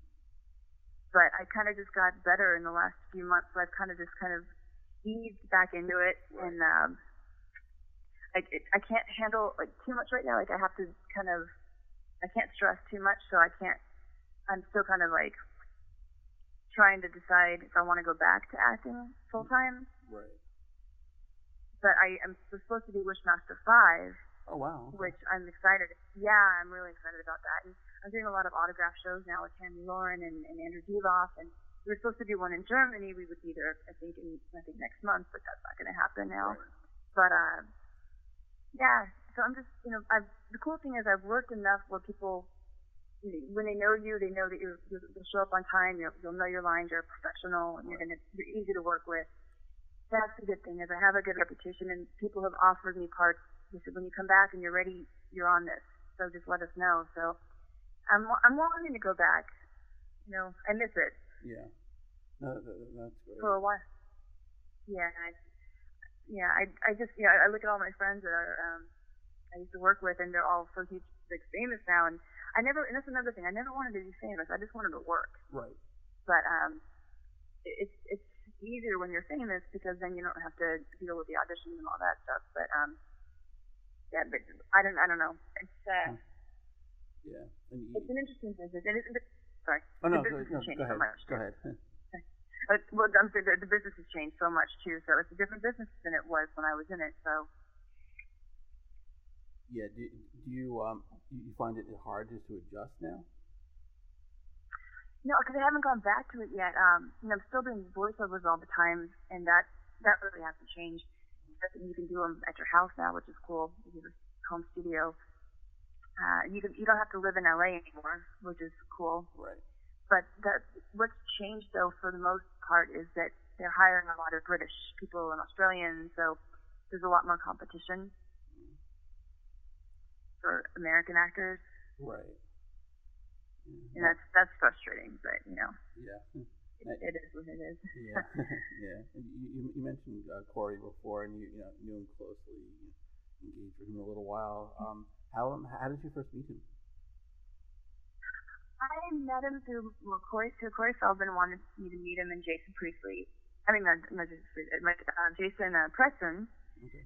but I kind of just got better in the last few months. So I've kind of just kind of eased back into it, and um, I it, I can't handle like too much right now. Like I have to kind of I can't stress too much, so I can't. I'm still kind of like trying to decide if I want to go back to acting full time. Right. But I am supposed to be Wishmaster Five. Oh wow. Which I'm excited. Yeah, I'm really excited about that. And I'm doing a lot of autograph shows now with Tammy Lauren and, and Andrew Divoff, and we were supposed to do one in Germany. We would be there, I think, in I think next month, but that's not going to happen now. Right. But uh, yeah, so I'm just, you know, I've the cool thing is I've worked enough where people, you know, when they know you, they know that you're, you'll show up on time. You'll, you'll know your lines. You're a professional, and you're gonna you're easy to work with. That's the good thing is I have a good reputation, and people have offered me parts. They said when you come back and you're ready, you're on this. So just let us know. So I'm I'm wanting to go back. You know, I miss it. Yeah. No, that, that's great. For a while. Yeah, I, yeah, I I just yeah I look at all my friends that are um I used to work with and they're all so huge like famous now and I never and that's another thing I never wanted to be famous I just wanted to work. Right. But um, it's it's easier when you're famous because then you don't have to deal with the auditions and all that stuff. But um, yeah, but I don't I don't know. It's uh. Yeah. You, it's an interesting business. And it's, sorry. Oh, no, the go, no, go ahead. So go ahead. Uh, well, I'm sorry, the, the business has changed so much too. So it's a different business than it was when I was in it. So. Yeah. Do, do you um you find it hard just to adjust now? No, because I haven't gone back to it yet. Um, you know, I'm still doing voiceovers all the time, and that that really hasn't changed. You can do them at your house now, which is cool. You have a home studio. Uh, you can you don't have to live in LA anymore, which is cool. Right. But that what's changed though, for the most part, is that they're hiring a lot of British people and Australians, so there's a lot more competition for American actors. Right. And that's that's frustrating, but you know. Yeah. It, it is what it is. yeah, yeah. You, you mentioned uh, Corey before, and you, you know knew him closely, engaged with him a little while. Um, how um, how did you first meet him? I met him through well, Corey. So Corey Feldman wanted me to meet him and Jason Priestley. I mean, not, not Jason Priestley, uh, Jason uh, Preston. Okay.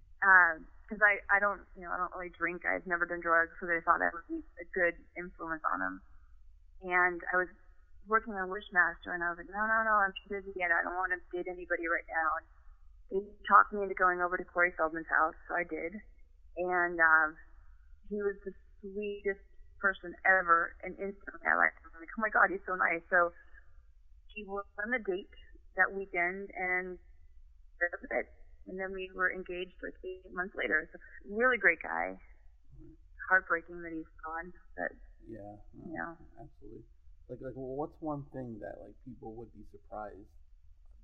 Because uh, I I don't you know I don't really drink. I've never done drugs, so they thought that would be a good influence on him. And I was working on Wishmaster, and I was like, no, no, no, I'm too busy yet. I don't want to date anybody right now. And they talked me into going over to Corey Feldman's house, so I did. And um, he was the sweetest person ever, and instantly I liked him. I'm like, oh my god, he's so nice. So he was on the date that weekend, and that was it. And then we were engaged like eight months later. So really great guy. Heartbreaking that he's gone, but yeah, uh, you know, absolutely like like well, what's one thing that like people would be surprised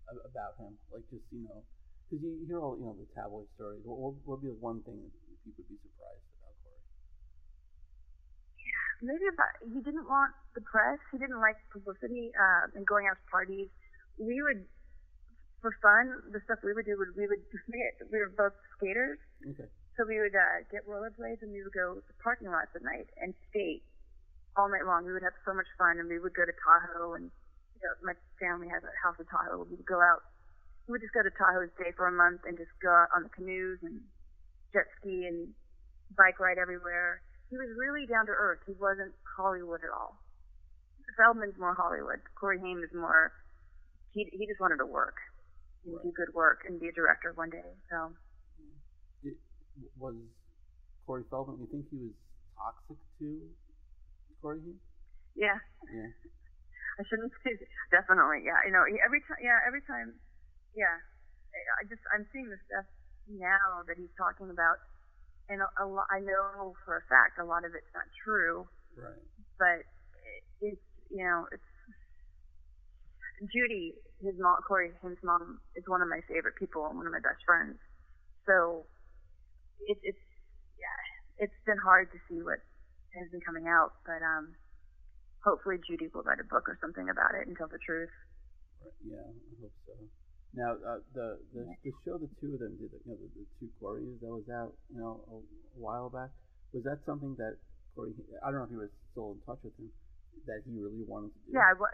about him? Like just you know, because you hear all you know the tabloid stories. What what would be the one thing that people would be surprised? Yeah, maybe about he didn't want the press. He didn't like publicity uh, and going out to parties. We would. For fun, the stuff we would do would we would we were both skaters, okay. so we would uh, get rollerblades and we would go to parking lots at night and skate all night long. We would have so much fun, and we would go to Tahoe, and you know, my family has a house in Tahoe. We would go out. We would just go to Tahoe, stay for a month, and just go out on the canoes and jet ski and bike ride everywhere. He was really down to earth. He wasn't Hollywood at all. Feldman's more Hollywood. Corey Haim is more. He he just wanted to work, and right. do good work, and be a director one day. So. It, was Corey Feldman? You think he was toxic to Corey you? Yeah. Yeah. I shouldn't say definitely. Yeah, you know, every time. Yeah, every time. Yeah, I just I'm seeing the stuff now that he's talking about, and a, a lot, I know for a fact a lot of it's not true. Right. But it's you know it's Judy, his mom, Corey, his mom is one of my favorite people and one of my best friends. So it, it's yeah, it's been hard to see what has been coming out, but um, hopefully Judy will write a book or something about it and tell the truth. Right, yeah, I hope so. Now, uh, the, the the show the two of them did, you know, the, the two Corys that was out, you know, a, a while back. Was that something that Corey? I don't know if he was still in touch with him. That he really wanted to do. Yeah, I was.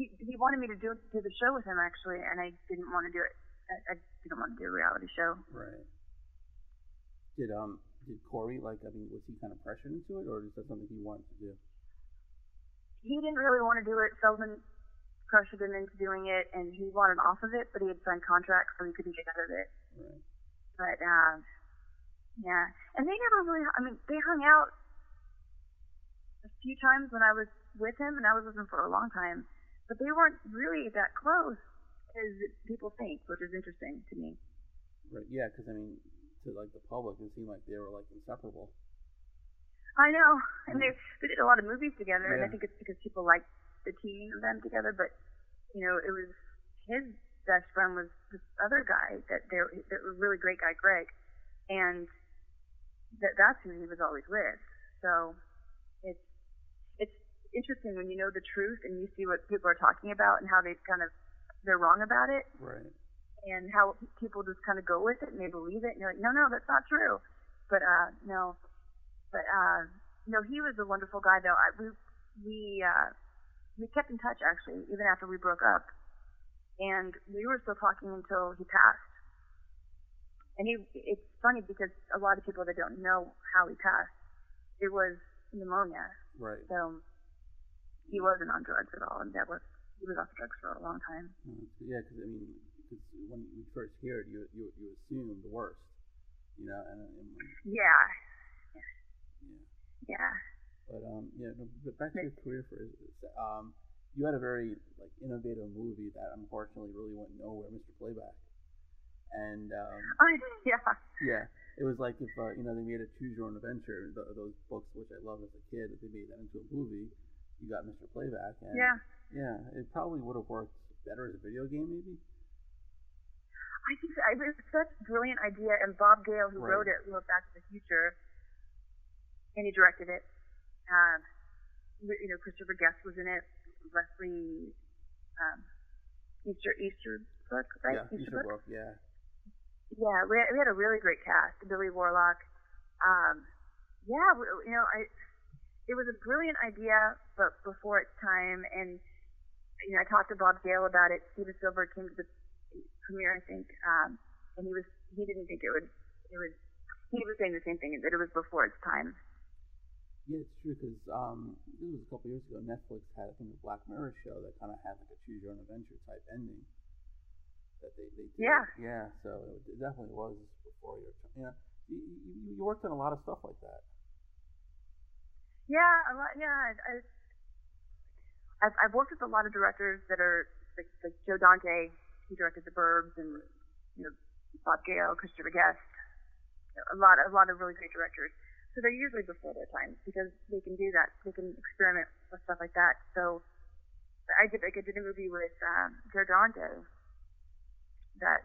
He he wanted me to do do the show with him actually, and I didn't want to do it. I, I didn't want to do a reality show. Right. Did um did Corey like? I mean, was he kind of pressured into it, or is that something he wanted to do? He didn't really want to do it. Feldman pressured him into doing it, and he wanted off of it, but he had signed contracts, so he couldn't get out of it. Right. But uh, yeah, and they never really. I mean, they hung out a few times when I was with him, and I was with him for a long time, but they weren't really that close as people think, which is interesting to me. Right. Yeah, because I mean, to like the public, it seemed like they were like inseparable. I know, and they they did a lot of movies together, yeah. and I think it's because people liked the teaming of them together. But you know, it was his best friend was this other guy that they that was really great guy, Greg, and that that's who he was always with. So it's it's interesting when you know the truth and you see what people are talking about and how they kind of they're wrong about it. Right and how people just kind of go with it and they believe it and you're like, no, no, that's not true. But uh, no, but uh, no, he was a wonderful guy though. I, we we uh, we kept in touch actually even after we broke up, and we were still talking until he passed. And he, it's funny because a lot of people that don't know how he passed, it was pneumonia. Right. So he wasn't on drugs at all, and that was he was off drugs for a long time. Mm, yeah, because I mean, because when you first hear it, you you you assume the worst, you know. And, and when, yeah. Yeah. Yeah. But um, yeah. No, but back to your career for um, you had a very like innovative movie that unfortunately really went nowhere, Mr. Playback. and um, yeah, yeah, it was like if uh, you know they made a Choose Your Own Adventure, th- those books which I loved as a kid. If they made that into a movie, you got Mr. Playback, and yeah, yeah, it probably would have worked better as a video game, maybe. I think so. it was such a brilliant idea, and Bob Gale, who Right. wrote it, wrote Back to the Future, and he directed it. Um, you know, Christopher Guest was in it. Leslie um, Easter Easterbrook, right? Yeah, Easterbrook. Yeah, Yeah, we we had a really great cast. Billy Warlock. Um, yeah, you know, I it was a brilliant idea, but before its time. And you know, I talked to Bob Gale about it. Steven Spielberg came to the premiere, I think, um, and he was he didn't think it would it would. He was saying the same thing that it was before its time. Yeah, it's true because um, this was a couple years ago. Netflix had I think a Black Mirror show that kind of had like a Choose Your Own Adventure type ending. That they, they did. Yeah. Yeah, so it definitely was before your time. Yeah, you, you, you worked on a lot of stuff like that. Yeah, a lot. Yeah, I, I, I've I've worked with a lot of directors that are like, like Joe Dante. He directed The Burbs, and you know Bob Gale, Christopher Guest. A lot, a lot of really great directors. So they're usually before their time because they can do that. They can experiment with stuff like that. So I did like I did a movie with um, Joe Dante. That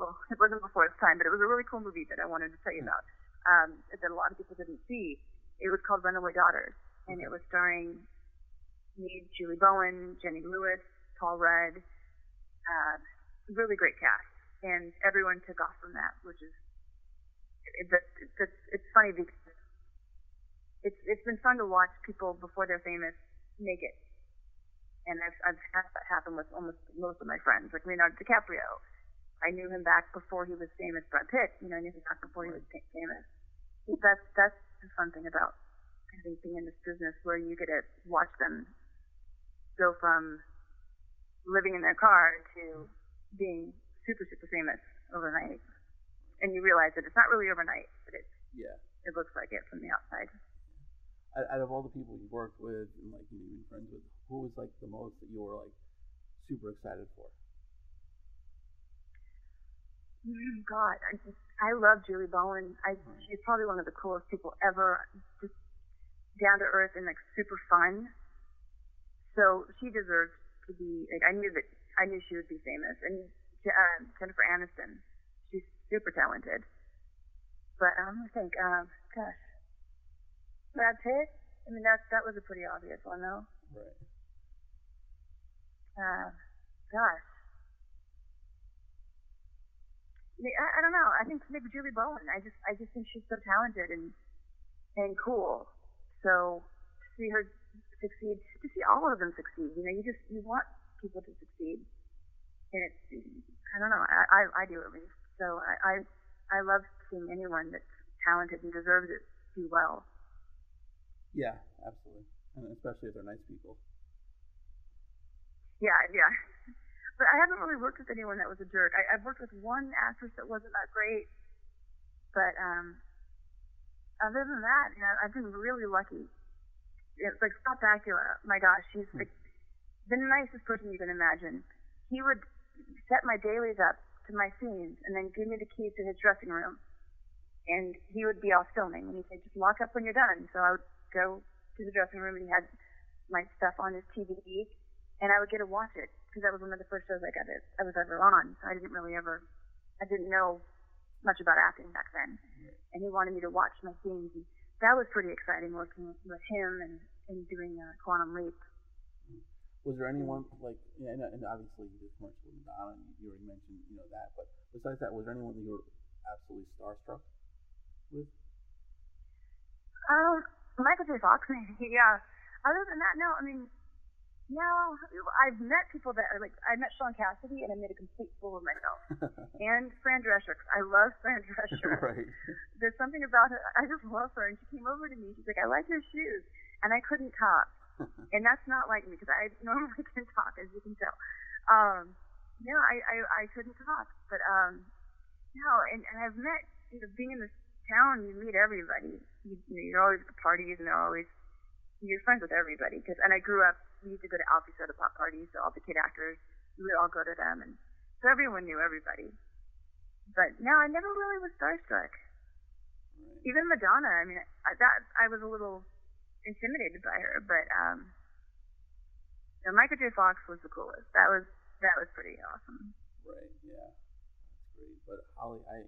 well, it wasn't before its time, but it was a really cool movie that I wanted to tell you about. Um, that a lot of people didn't see. It was called Runaway Daughters, and it was starring me, Julie Bowen, Jenny Lewis, Paul Rudd. Uh, really great cast, and everyone took off from that, which is it, it's it's funny because it's it's been fun to watch people before they're famous make it, and I've I've had that happen with almost most of my friends, like Leonardo DiCaprio. I knew him back before he was famous. Brad Pitt, you know, I knew him back before he was fa- famous. That's that's the fun thing about I think being in this business, where you get to watch them go from living in their car to being super super famous overnight, and you realize that it's not really overnight, but it's Yeah. it looks like it from the outside. Out, of all the people you worked with and like you know, been friends with, who was like the most that you were like super excited for? Mm, God, I, just I love Julie Bowen. I she's probably one of the coolest people ever. Just down to earth and like super fun. So she deserves to be. Like, I knew that I knew she would be famous. And uh, Jennifer Aniston, she's super talented. But I'm gonna think, um, gosh, Brad Pitt. I mean, that that was a pretty obvious one, though. Right. Uh, gosh. I, I don't know. I think maybe Julie Bowen. I just I just think she's so talented and and cool. So to see her succeed, to see all of them succeed, you know, you just you want people to succeed. And it's I don't know. I I, I do at least. So I, I I love seeing anyone that's talented and deserves it do well. Yeah, absolutely, and especially if they're nice people. Yeah, yeah. But I haven't really worked with anyone that was a jerk. I, I've worked with one actress that wasn't that great, but um, other than that, you know, I've been really lucky. It's like Scott Bakula. My gosh, he's like the nicest person you can imagine. He would set my dailies up to my scenes and then give me the keys to his dressing room. And he would be off filming, and he'd say, "Just lock up when you're done." So I would go to the dressing room, and he had my stuff on his TV, and I would get to watch it because that was one of the first shows I got it I was ever on. So I didn't really ever, I didn't know much about acting back then, and he wanted me to watch my scenes, and that was pretty exciting working with him and and doing uh, Quantum Leap. Was there anyone like, and, and obviously you did commercial with Madonna, and you already mentioned you know that, but besides that, was there anyone that you were absolutely starstruck with? Um, Michael J. Fox, maybe, yeah. Other than that, no. I mean, no. I've met people that are like, I met Shaun Cassidy, and I made a complete fool of myself. and Fran Drescher, 'cause I love Fran Drescher. right. There's something about her. I just love her, and she came over to me. She's like, "I like your shoes," and I couldn't talk, and that's not like me because I normally can talk, as you can tell. Um, no, I, I I couldn't talk, but um, no, and, and I've met you know being in this town, you meet everybody. You, you're always at the parties, and they're always you're friends with everybody. Cause, and I grew up. We used to go to Alfie soda pop parties, so all the kid actors, we would all go to them, and so everyone knew everybody. but no, I never really was starstruck. Right. Even Madonna. I mean, I, that I was a little intimidated by her, but um, you know, Michael J. Fox was the coolest. That was that was pretty awesome. Right. Yeah. That's great. But Holly, I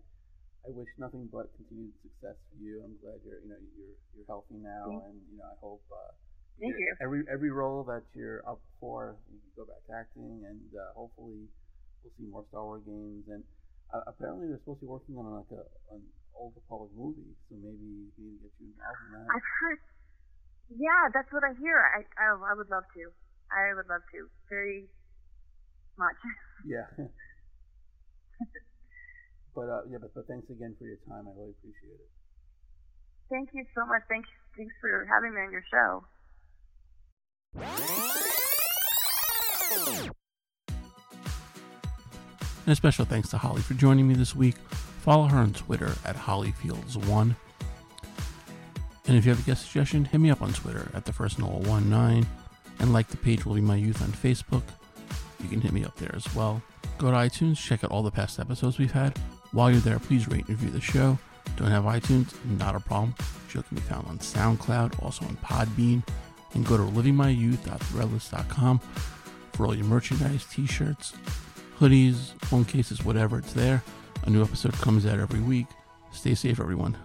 I wish nothing but continued success for you. I'm glad you're you know you're you're healthy now, Thank and you know I hope. Uh, Thank you. Every every role that you're up for, you can go back to acting, and uh, hopefully we'll see more Star Wars games. And uh, apparently they're supposed to be working on like a an old Republic movie, so maybe we to get you involved in that. I've heard. Yeah, that's what I hear. I I, I would love to. I would love to very much. Yeah. but uh, yeah, but, but thanks again for your time. I really appreciate it. Thank you so much. Thanks thanks for having me on your show. And a special thanks to Holly for joining me this week. Follow her on Twitter at HollyFields1. And if you have a guest suggestion, hit me up on Twitter at the first Noah 19 and like the page Living My Youth on Facebook. You can hit me up there as well. Go to iTunes, check out all the past episodes we've had. While you're there, please rate and review the show. Don't have iTunes? Not a problem. The show can be found on SoundCloud, also on Podbean, and go to livingmyyouth.threadless.com for all your merchandise, t-shirts, hoodies, phone cases, whatever, it's there. A new episode comes out every week. Stay safe, everyone.